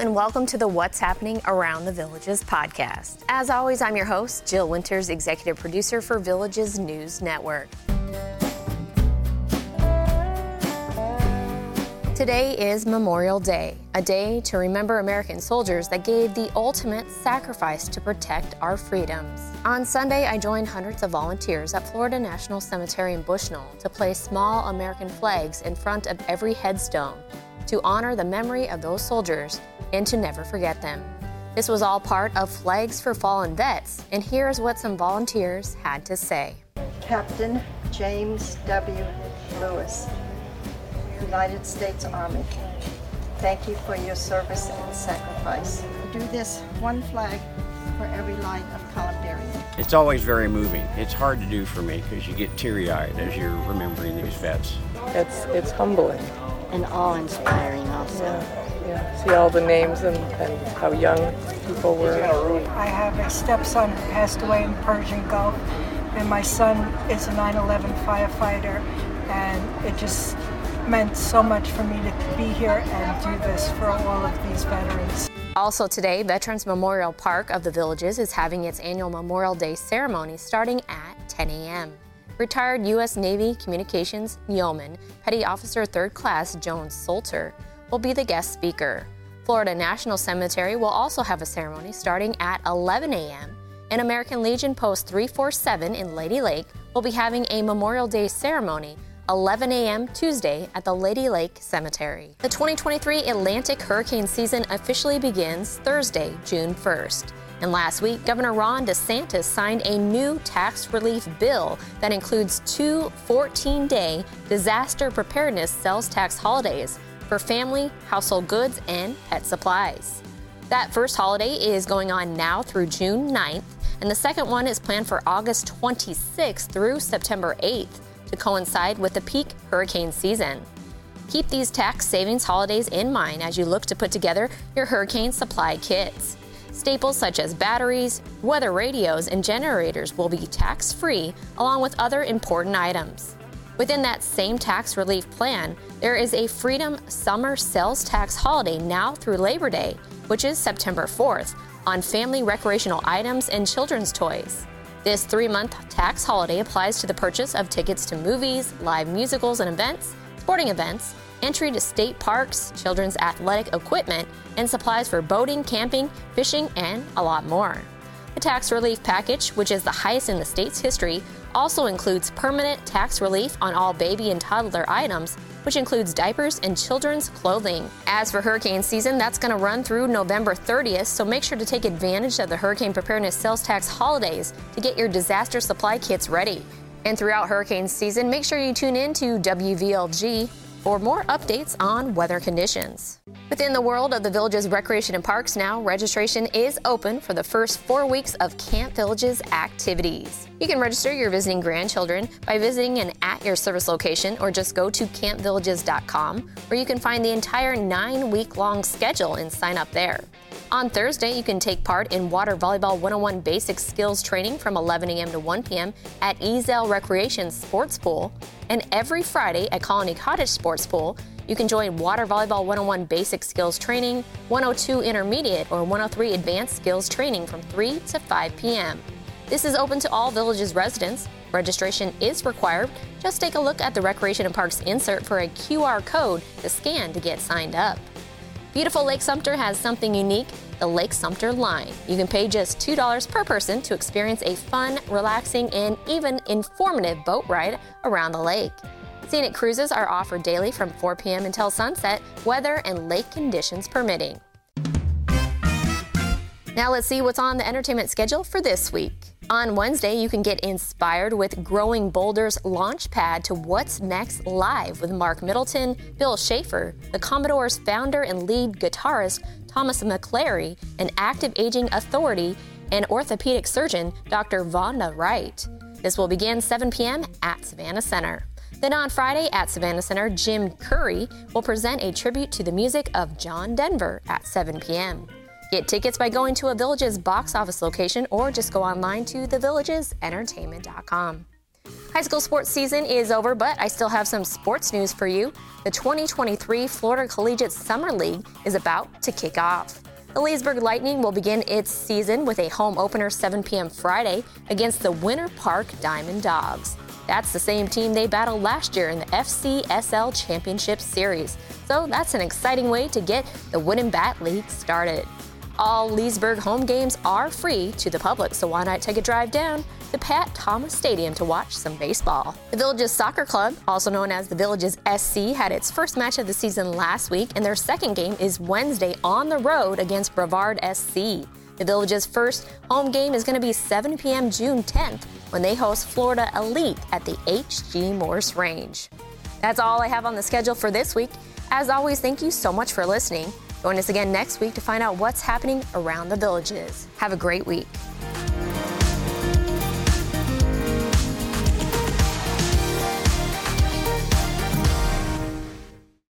And welcome to the What's Happening Around the Villages podcast. As always, I'm your host, Jill Winters, executive producer for Villages News Network. Today is Memorial Day, a day to remember American soldiers that gave the ultimate sacrifice to protect our freedoms. On Sunday, I joined hundreds of volunteers at Florida National Cemetery in Bushnell to place small American flags in front of every headstone to honor the memory of those soldiers and to never forget them. This was all part of Flags for Fallen Vets, and here's what some volunteers had to say. Captain James W. Lewis, United States Army. Thank you for your service and sacrifice. Do this one flag for every line of columbarium. It's always very moving. It's hard to do for me because you get teary-eyed as you're remembering these vets. It's it's humbling and awe-inspiring also. Yeah, yeah. See all the names and, and how young people were. I have a stepson who passed away in the Persian Gulf, and my son is a 9/11 firefighter, and it just meant so much for me to be here and do this for all of these veterans. Also today, Veterans Memorial Park of the Villages is having its annual Memorial Day ceremony starting at 10 a.m. Retired U.S. Navy Communications Yeoman Petty Officer 3rd Class Joan Salter will be the guest speaker. Florida National Cemetery will also have a ceremony starting at 11 a.m. And American Legion Post 347 in Lady Lake will be having a Memorial Day ceremony 11 a.m. Tuesday at the Lady Lake Cemetery. The 2023 Atlantic hurricane season officially begins Thursday, June 1st. And last week, Governor Ron DeSantis signed a new tax relief bill that includes two 14 day disaster preparedness sales tax holidays for family, household goods, and pet supplies. That first holiday is going on now through June 9th, and the second one is planned for August 26th through September 8th to coincide with the peak hurricane season. Keep these tax savings holidays in mind as you look to put together your hurricane supply kits. Staples such as batteries, weather radios, and generators will be tax free, along with other important items. Within that same tax relief plan, there is a Freedom Summer Sales Tax holiday now through Labor Day, which is September 4th, on family recreational items and children's toys. This three month tax holiday applies to the purchase of tickets to movies, live musicals and events, sporting events, entry to state parks, children's athletic equipment, and supplies for boating, camping, fishing, and a lot more. The tax relief package, which is the highest in the state's history, also includes permanent tax relief on all baby and toddler items, which includes diapers and children's clothing. As for hurricane season, that's going to run through November 30th, so make sure to take advantage of the hurricane preparedness sales tax holidays to get your disaster supply kits ready. And throughout hurricane season, make sure you tune in to WVLG for more updates on weather conditions. Within the world of the Villages Recreation and Parks now, registration is open for the first four weeks of Camp Villages activities. You can register your visiting grandchildren by visiting an at your service location or just go to campvillages.com where you can find the entire nine week long schedule and sign up there. On Thursday, you can take part in Water Volleyball 101 Basic Skills Training from 11 a.m. to 1 p.m. at Ezell Recreation Sports Pool. And every Friday at Colony Cottage Sports Pool, you can join Water Volleyball 101 Basic Skills Training, 102 Intermediate, or 103 Advanced Skills Training from 3 to 5 p.m. This is open to all Villages residents. Registration is required. Just take a look at the Recreation and Parks insert for a QR code to scan to get signed up. Beautiful Lake Sumter has something unique the Lake Sumter line. You can pay just $2 per person to experience a fun, relaxing, and even informative boat ride around the lake. Scenic cruises are offered daily from 4 p.m. until sunset, weather and lake conditions permitting. Now let's see what's on the entertainment schedule for this week. On Wednesday, you can get inspired with Growing Bolder's launch pad to What's Next Live with Marc Middleton, Bill Schaefer, the Commodore's founder and lead guitarist Thomas McClary, an active aging authority, and orthopedic surgeon Dr. Vonda Wright. This will begin 7 p.m. at Savannah Center. Then on Friday at Savannah Center, Jim Curry will present a tribute to the music of John Denver at 7 p.m. Get tickets by going to a Villages box office location or just go online to thevillagesentertainment.com. High school sports season is over, but I still have some sports news for you. The 2023 Florida Collegiate Summer League is about to kick off. The Leesburg Lightning will begin its season with a home opener 7 p.m. Friday against the Winter Park Diamond Dogs. That's the same team they battled last year in the FCSL Championship Series. So that's an exciting way to get the Wooden Bat League started. All Leesburg home games are free to the public, so why not take a drive down to Pat Thomas Stadium to watch some baseball? The Villages Soccer Club, also known as the Villages SC, had its first match of the season last week, and their second game is Wednesday on the road against Brevard SC. The Villages' first home game is going to be 7 p.m. June 10th when they host Florida Elite at the H.G. Morse Range. That's all I have on the schedule for this week. As always, thank you so much for listening. Join us again next week to find out what's happening around the villages. Have a great week.